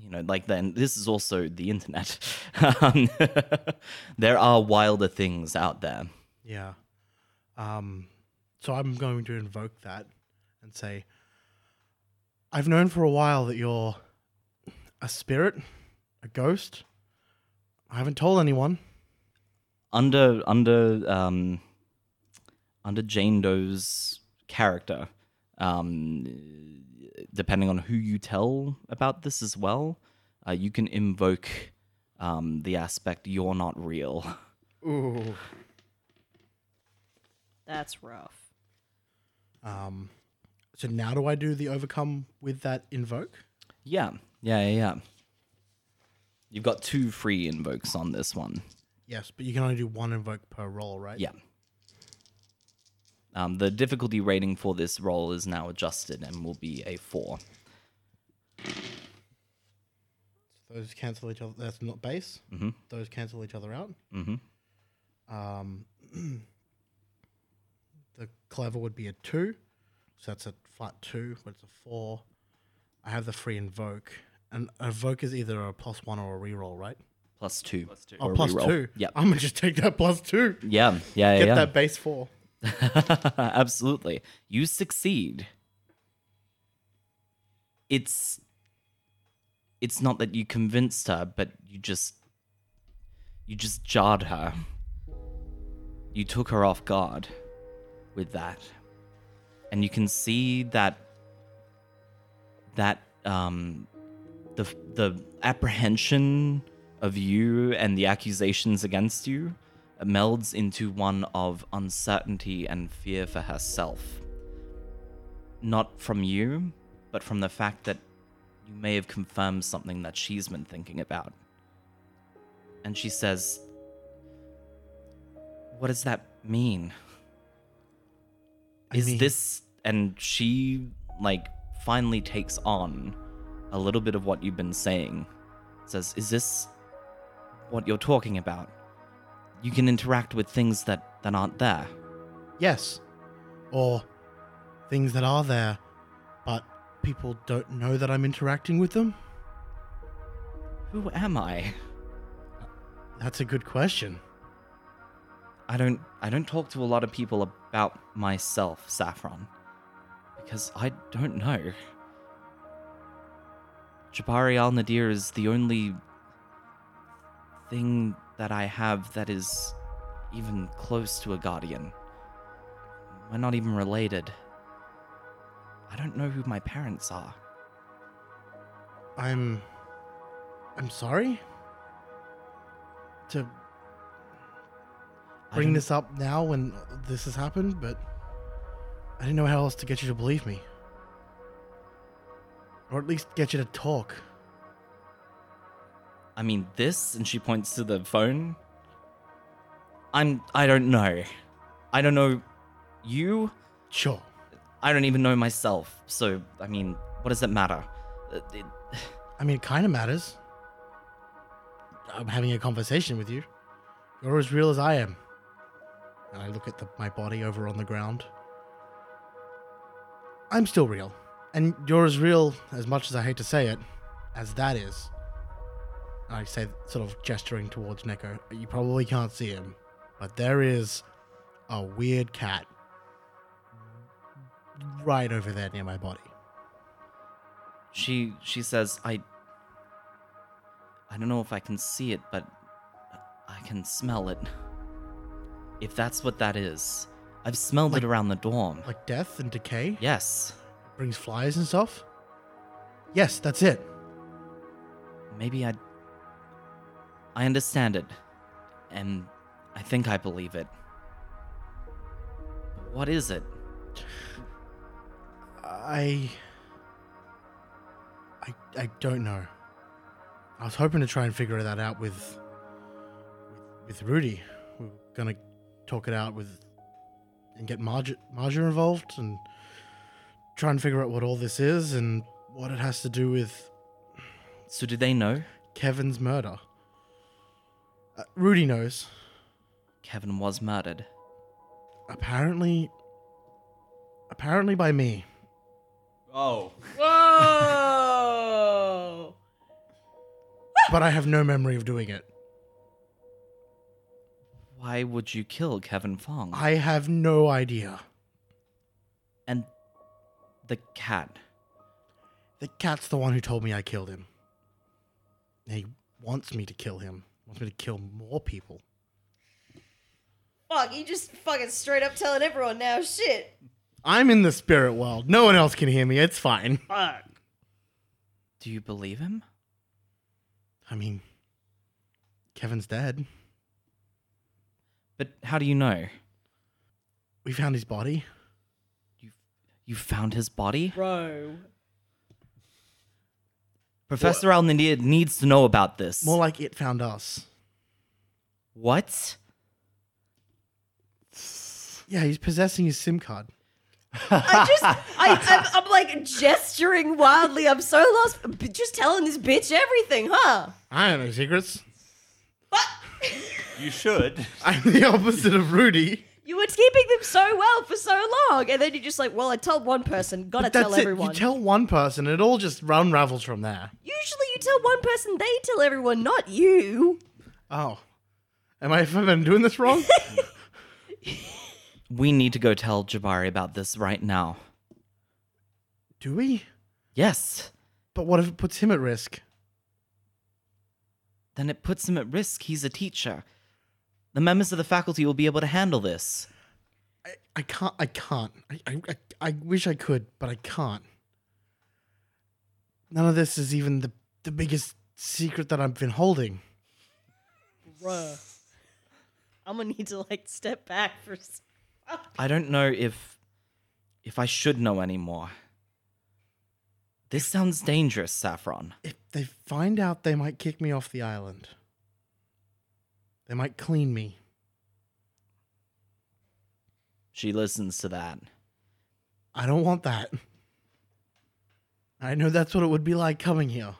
you know, like then this is also the internet. um, there are wilder things out there.
Yeah. Um, so I'm going to invoke that and say, I've known for a while that you're a spirit, a ghost. I haven't told anyone.
Under under um, under Jane Doe's character, um, depending on who you tell about this as well, uh, you can invoke um, the aspect you're not real.
Ooh.
That's rough.
Um, so now do I do the overcome with that invoke?
Yeah, yeah, yeah. yeah. You've got two free invokes on this one.
Yes, but you can only do one invoke per roll, right?
Yeah. Um, the difficulty rating for this roll is now adjusted and will be a four.
Those cancel each other. That's not base.
Mhm.
Those cancel each other out.
Mm-hmm.
Um, the clever would be a two, so that's a flat two, but it's a four. I have the free invoke, and a invoke is either a plus one or a reroll, right?
Plus two.
Plus two.
Oh,
Or
two.
Yep.
I'm gonna just take that plus two.
Yeah, yeah, yeah.
Get
yeah.
that base four.
Absolutely. You succeed. It's it's not that you convinced her, but you just you just jarred her. You took her off guard with that. And you can see that that um the the apprehension of you and the accusations against you melds into one of uncertainty and fear for herself. Not from you, but from the fact that you may have confirmed something that she's been thinking about. And she says, What does that mean?
I
Is
mean-
this. And she, like, finally takes on a little bit of what you've been saying. Says, Is this what you're talking about? You can interact with things that, that aren't there.
Yes, or things that are there, but people don't know that I'm interacting with them.
Who am I?
That's a good question.
I don't I don't talk to a lot of people about myself, Saffron. Because I don't know. Jabari al Nadir is the only thing that I have that is even close to a guardian. We're not even related. I don't know who my parents are.
I'm. I'm sorry to bring this up now when this has happened, but I didn't know how else to get you to believe me. Or at least get you to talk.
I mean, this, and she points to the phone. I'm. I don't know. I don't know you.
Sure.
I don't even know myself. So, I mean, what does it matter? Uh, it-
I mean, it kind of matters. I'm having a conversation with you. You're as real as I am. And I look at the, my body over on the ground. I'm still real. And you're as real, as much as I hate to say it, as that is. I say, sort of gesturing towards Neko. You probably can't see him, but there is a weird cat right over there near my body.
She she says, I I don't know if I can see it, but I can smell it. If that's what that is. I've smelled
Like-
it around the dorm.
Like death and decay?
yes.
brings flies and stuff? Yes, that's it.
Maybe I I understand it. And I think I believe it. What is it?
I I I don't know. I was hoping to try and figure that out with with, with Rudy. We are gonna talk it out with and get Marja, Marja involved and try and figure out what all this is and what it has to do with
So do they know?
Kevin's murder. Uh, Rudy knows.
Kevin was murdered.
Apparently apparently by me.
Oh.
Whoa!
but I have no memory of doing it.
Why would you kill Kevin Fong?
I have no idea.
and the cat.
The cat's the one who told me I killed him. He wants me to kill him. Wants me to kill more people.
Fuck, you just fucking straight up telling everyone now. Shit.
I'm in the spirit world. No one else can hear me. It's fine. Fuck.
Do you believe him?
I mean, Kevin's dead.
But how do you know?
We found his body.
You found his body?
Bro.
Professor Al Nadir needs to know about this.
More like it found us.
what?
Yeah, he's possessing his SIM card.
I just, I, I'm, I'm like gesturing wildly. I'm so lost. B- Just telling this bitch everything, huh?
I don't know secrets.
What?
You should.
I'm the opposite of Rudy.
You were keeping them so well for so long, and then you're just like, well, I told one person, gotta
But
tell
that's it.
everyone.
You tell one person, and it all just unravels from there.
Usually you tell one person, they tell everyone, not you.
Oh. Am I, have I been doing this wrong?
We need to go tell Jabari about this right now.
Do we?
Yes.
But what if it puts him at risk?
Then it puts him at risk. He's a teacher. The members of the faculty will be able to handle this.
I, I can't. I can't. I, I, I, I wish I could, but I can't. None of this is even the, the biggest secret that I've been holding.
Bruh. I'm gonna need to like step back for. s-
I don't know if if I should know anymore. This sounds dangerous, Saffron.
If they find out, they might kick me off the island. They might clean me.
She listens to that.
I don't want that. I know that's what it would be like coming here.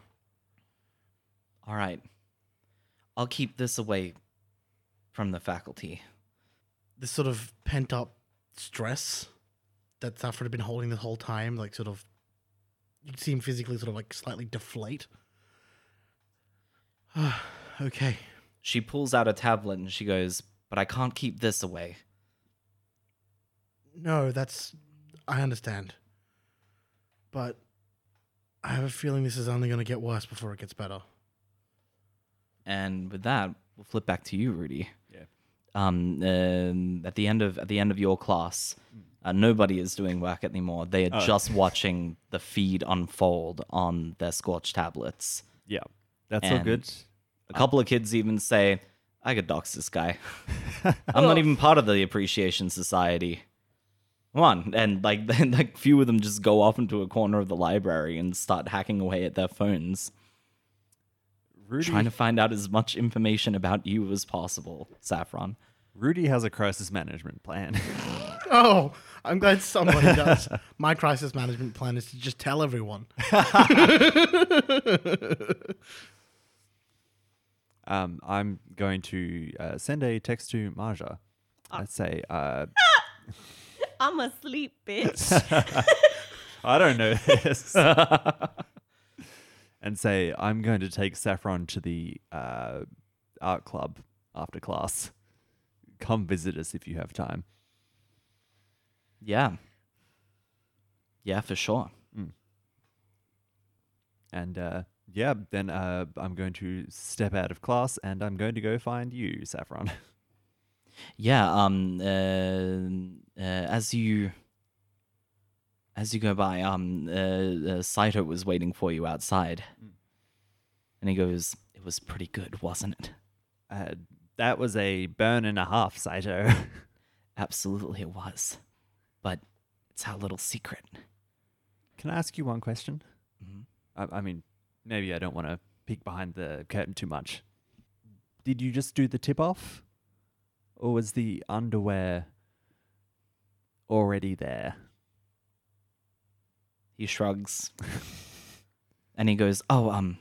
All right. I'll keep this away from the faculty.
This sort of pent up stress that Saffron had been holding the whole time, like sort of, you see him physically sort of like slightly deflate. okay.
She pulls out a tablet and she goes, But I can't keep this away.
No, that's. I understand. But I have a feeling this is only going to get worse before it gets better.
And with that, we'll flip back to you, Rudy.
Yeah.
Um, um, at the end of at the end of your class, uh, nobody is doing work anymore. They are
Oh.
just watching the feed unfold on their Scorch tablets.
Yeah. That's all
And-
good.
A couple of kids even say, "I could dox this guy. I'm not oh. even part of the appreciation society." Come on, and like then like few of them just go off into a corner of the library and start hacking away at their phones,
Rudy,
trying to find out as much information about you as possible. Saffron.
Rudy has a crisis management plan.
Oh, I'm glad somebody does. My crisis management plan is to just tell everyone.
Um, I'm going to uh, send a text to Marja. I'd say, uh,
I'm asleep, bitch.
I don't know this. and say, I'm going to take Saffron to the uh, art club after class. Come visit us if you have time.
Yeah. Yeah, for sure.
And uh, yeah, then uh, I'm going to step out of class and I'm going to go find you, Saffron.
Yeah. Um. Uh, uh, as you as you go by, um, uh, uh, Saito was waiting for you outside, and he goes, "It was pretty good, wasn't it?"
uh, that was a burn and a half, Saito.
Absolutely, it was. But it's our little secret.
Can I ask you one question?
Mhm.
I, I mean, maybe I don't want to peek behind the curtain too much. Did you just do the tip off? Or was the underwear already there?
He shrugs, and he goes, "Oh, um,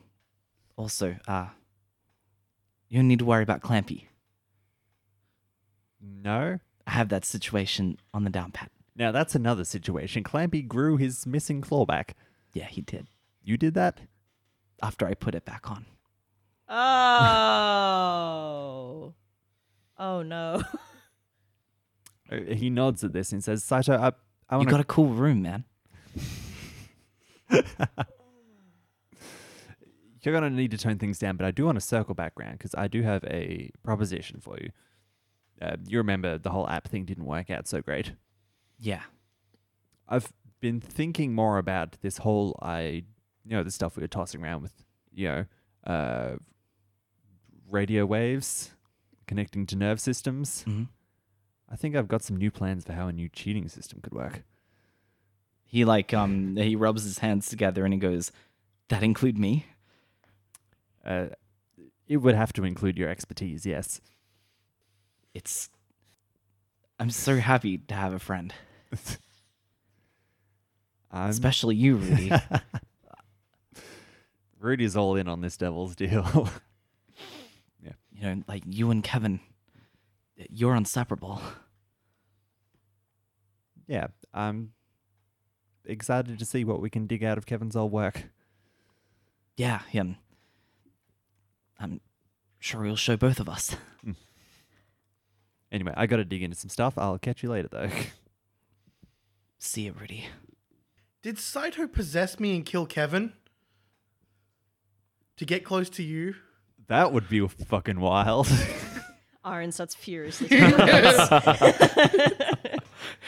also, uh, you don't need to worry about Clampy.
No?
I have that situation on the down pat."
Now that's another situation. Clampy grew his missing claw back.
Yeah, he did.
You did that?
After I put it back on.
oh. Oh no.
Uh, He nods at this and says, Saito, I, I
You
want
got a cool room, man.
You're going to need to tone things down, but I do want to circle back around because I do have a proposition for you. Uh, you remember the whole app thing didn't work out so great.
Yeah.
I've been thinking more about this whole I you know the stuff we were tossing around with you know uh radio waves connecting to nerve systems.
hmm
I think I've got some new plans for how a new cheating system could work.
He like um he rubs his hands together and he goes, "That include me?"
Uh it would have to include your expertise, yes.
It's I'm so happy to have a friend, especially you, Rudy.
Rudy's all in on this devil's deal. Yeah.
You know, like you and Kevin, you're inseparable.
yeah, I'm excited to see what we can dig out of Kevin's old work.
Yeah, him. I'm sure he'll show both of us. Hmm.
Anyway, I got to dig into some stuff. I'll catch you later, though.
See you, Rudy.
Did Saito possess me and kill Kevin? To get close to you?
that would be fucking wild.
Aaron starts furiously.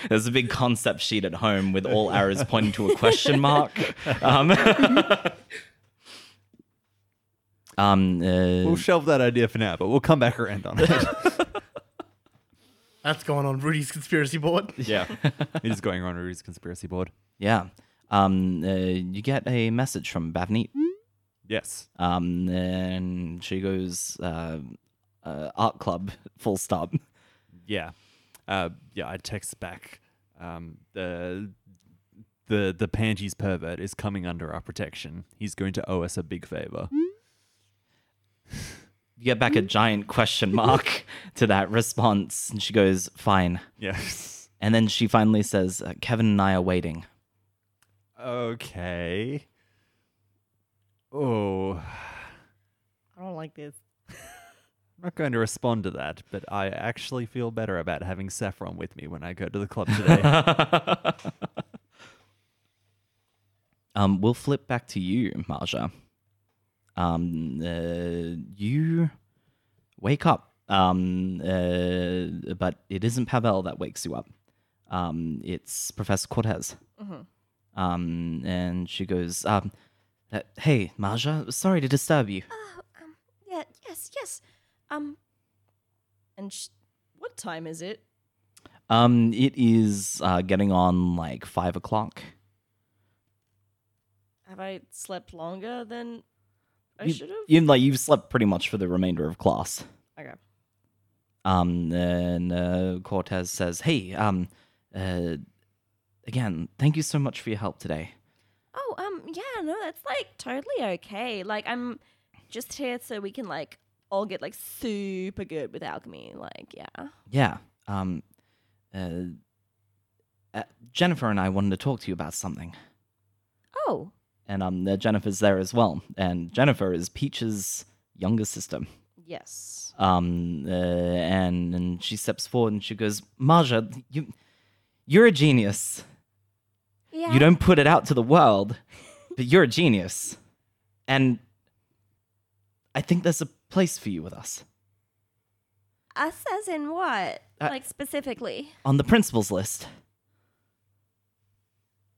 There's a big concept sheet at home with all arrows pointing to a question mark. Um, um, uh,
we'll shelve that idea for now, but we'll come back around on it.
That's going on Rudy's conspiracy board.
yeah, it is going on Rudy's conspiracy board.
yeah. Um, uh, you get a message from Bavneet.
Yes.
Um, and she goes, uh, uh, art club, full stop.
Yeah. Uh, yeah. I text back. Um, the the the panties pervert is coming under our protection. He's going to owe us a big favor.
You get back a giant question mark to that response, and she goes, fine.
Yes.
And then she finally says, uh, Kevin and I are waiting.
Okay. Oh,
I don't like this.
I'm not going to respond to that, but I actually feel better about having Saffron with me when I go to the club today.
Um, we'll flip back to you, Marja. Um, uh, you wake up, um, uh, but it isn't Pavel that wakes you up. Um, it's Professor Cortez. Um, and she goes, um, uh, "Hey, Marja, sorry to disturb you."
Oh, um, yeah, yes, yes. Um, and sh- what time is it?
Um, it is uh, getting on like five o'clock.
Have I slept longer than I
You-
should have?
You like you've slept pretty much for the remainder of class.
Okay.
Um, and uh, Cortez says, "Hey, um, uh, again, thank you so much for your help today.
No, that's like totally okay. Like, I'm just here so we can like all get like super good with alchemy. Like, yeah.
Yeah. Um, uh, uh, Jennifer and I wanted to talk to you about something.
Oh,
And um, uh, Jennifer's there as well. And Jennifer is Peach's younger sister.
Yes.
Um, uh, and and she steps forward and she goes, "Marja, you, you're a genius.
yeah.
You don't put it out to the world, but you're a genius. And I think there's a place for you with us
Us as in what?
Uh,
like specifically?
on the principals list."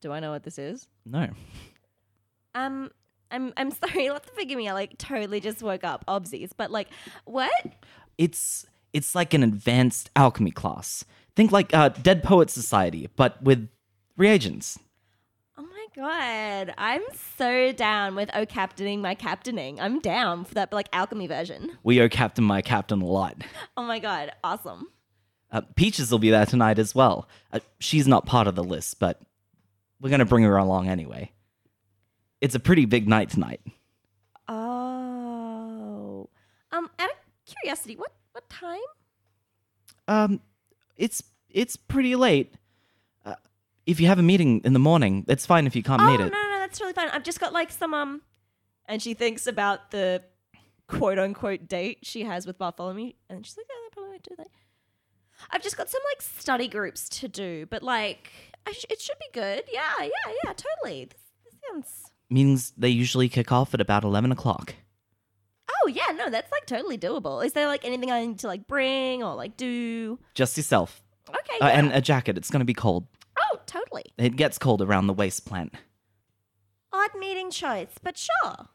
Do I know what this is?
No.
Um, I'm I'm sorry. You'll have to forgive me. I like totally just woke up, obsies. But like, what?
It's it's like an advanced alchemy class. Think like uh, Dead Poets Society, but with reagents.
Oh god, I'm so down with oh captaining my captaining. I'm down for that like alchemy version.
We owe Captain my Captain a lot.
Oh my god, awesome.
Uh, Peaches will be there tonight as well. Uh, she's not part of the list, but we're gonna bring her along anyway. It's a pretty big night tonight.
Oh, um, out of curiosity, what what time?
Um, it's it's pretty late. If you have a meeting in the morning, it's fine if you can't
oh
meet
no,
it.
no, no, that's really fine. I've just got like some um.
And she thinks about the quote unquote date she has with Bartholomew.
And she's like, yeah, they probably won't do that. I've just got some like study groups to do, but like, I sh- it should be good. Yeah, yeah, yeah, totally. This, this sounds.
Means they usually kick off at about eleven o'clock.
Oh yeah, no, that's like totally doable. Is there like anything I need to like bring or like do?
Just yourself
Okay,
uh,
yeah.
and a jacket. It's gonna be cold.
Oh, totally.
It gets cold around the waste plant.
Odd meeting choice, but sure.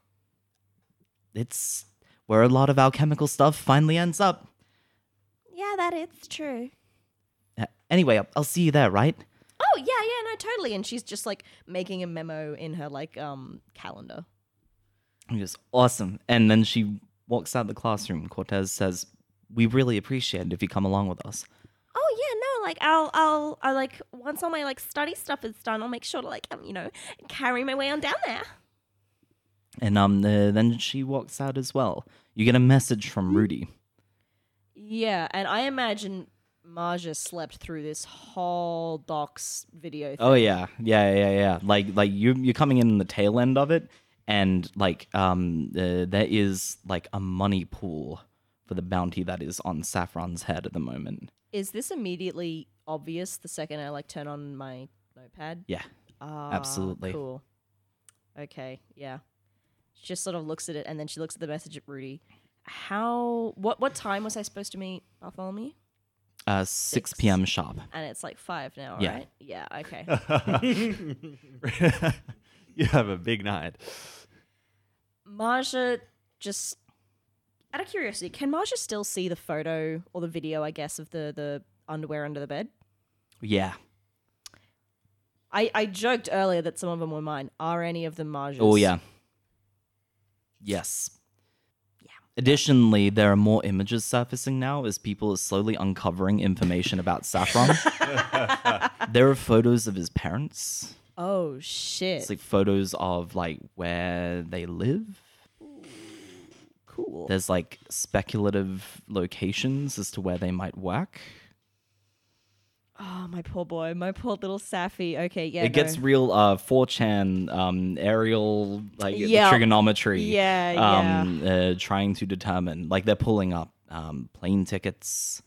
It's where a lot of alchemical stuff finally ends up.
Yeah, that is true.
Uh, anyway, I'll, I'll see you there, right?
Oh yeah, yeah, no, totally.
And she's just like making a memo in her like um calendar.
Goes, awesome. And then she walks out the classroom. Cortez says, We really appreciate it if you come along with us.
Oh yeah, no, like I'll, I'll, I like once all my like study stuff is done, I'll make sure to like, um, you know, carry my way on down there.
And um, uh, then she walks out as well. You get a message from Rudy.
Yeah, and I imagine Marja slept through this whole dox video. Thing.
Oh yeah, yeah, yeah, yeah. Like like you you're coming in the tail end of it, and like um, uh, there is like a money pool for the bounty that is on Saffron's head at the moment.
Is this immediately obvious the second I like turn on my notepad?
Yeah,
Ah,
Absolutely.
Cool. Okay, yeah. She just sort of looks at it and then she looks at the message at Rudy. How what what time was I supposed to meet Bartholomew?
uh, six,
Six.
p.m. sharp.
And it's like five now,
Yeah.
right? Yeah, okay.
you have a big night.
Marja just out of curiosity, can Marja still see the photo or the video, I guess, of the the underwear under the bed?
Yeah.
I, I joked earlier that some of them were mine. Are any of them Marja's?
Oh yeah. Yes. Yeah. Additionally, there are more images surfacing now as people are slowly uncovering information about Saffron. there are photos of his parents.
Oh shit.
It's like photos of like where they live.
Cool.
There's like speculative locations as to where they might work.
Oh, my poor boy, my poor little Safi. Okay, yeah.
it gets real uh 4chan um aerial like
Yeah.
trigonometry.
Yeah, yeah.
um, uh, trying to determine like they're pulling up um, plane tickets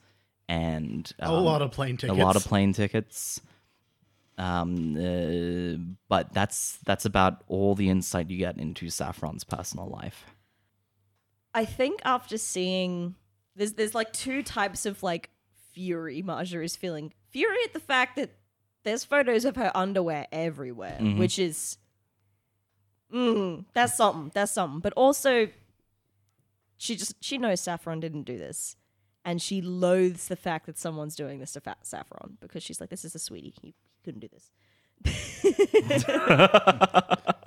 and
a
um,
lot of plane tickets.
a lot of plane tickets. Um, uh, but that's that's about all the insight you get into Saffron's personal life.
I think after seeing there's there's like two types of like fury Marja is feeling. Fury at the fact that there's photos of her underwear everywhere,
Mhm.
which is mm, that's something. That's something. But also she just she knows Saffron didn't do this. And she loathes the fact that someone's doing this to Fa- Saffron because she's like, this is a sweetie. He, he couldn't do this.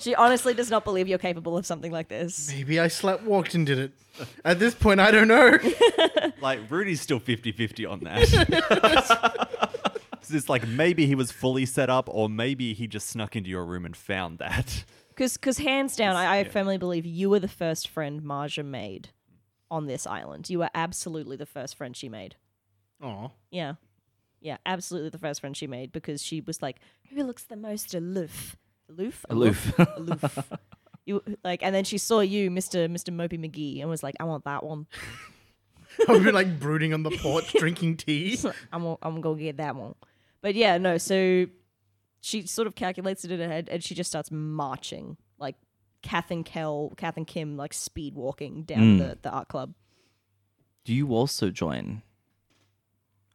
she honestly does not believe you're capable of something like this.
Maybe I slept, walked, and did it. At this point, I don't know.
Like Rudy's still 50-50 on that. it's like maybe he was fully set up, or maybe he just snuck into your room and found that.
Because, hands down, I, I
yeah.
firmly believe you were the first friend Marja made on this island. You were absolutely the first friend she made.
Aw.
Yeah. Yeah, absolutely the first friend she made because she was like, who looks the most aloof? Aloof?
Aloof.
aloof. You like, and then she saw you, Mister Mister Mopey McGee, and was like, "I want that one.
I've been like brooding on the porch drinking tea.
I'm gonna, I'm gonna get that one." But yeah, no. So she sort of calculates it in her head, and she just starts marching, like Kath and Kel, Kath and Kim, like speed walking down
Mm.
the the art club.
Do you also join?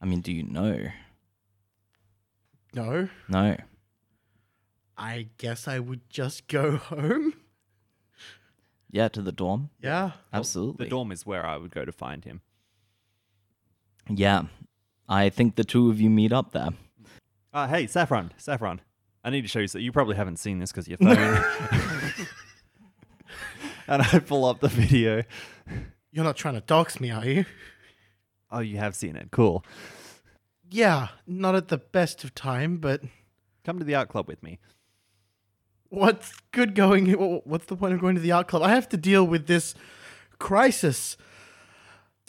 I mean, do you know?
No,
No.
I guess I would just go home.
Yeah, to the dorm.
Yeah.
Absolutely.
The dorm is where I would go to find him.
Yeah. I think the two of you meet up there.
Uh, hey, Saffron, Saffron. I need to show you. So you probably haven't seen this because your phone. and I pull up the video.
You're not trying to dox me, are you?
Oh, you have seen it. Cool.
Yeah, not at the best of time, but
Come to the art club with me.
What's good going? What's the point of going to the art club? I have to deal with this crisis.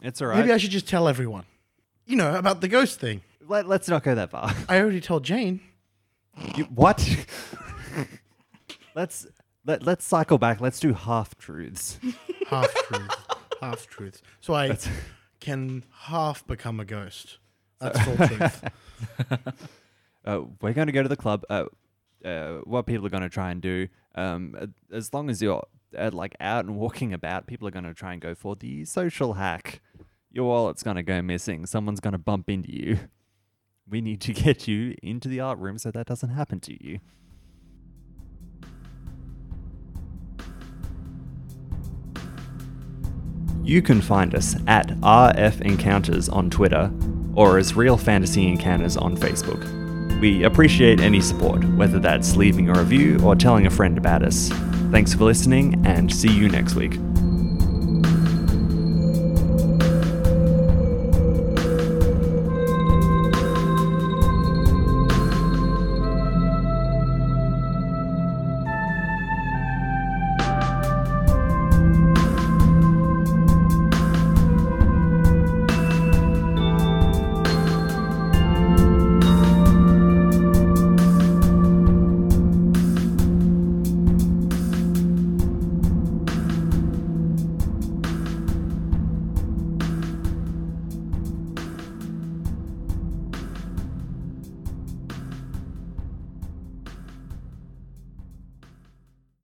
It's all right.
Maybe I should just tell everyone. You know about the ghost thing.
Let, let's not go that far.
I already told Jane.
You, what? let's let let's cycle back. Let's do half truths.
Half truths. half truths. So I
That's-
can half become a ghost. That's full truth.
Uh, we're going to go to the club. Uh, uh, what people are going to try and do, um, as long as you're uh, like out and walking about, people are going to try and go for the social hack. Your wallet's going to go missing. Someone's going to bump into you. We need to get you into the art room so that doesn't happen to you. You can find us at RF Encounters on Twitter or as Real Fantasy Encounters on Facebook. We appreciate any support, whether that's leaving a review or telling a friend about us. Thanks for listening and see you next week.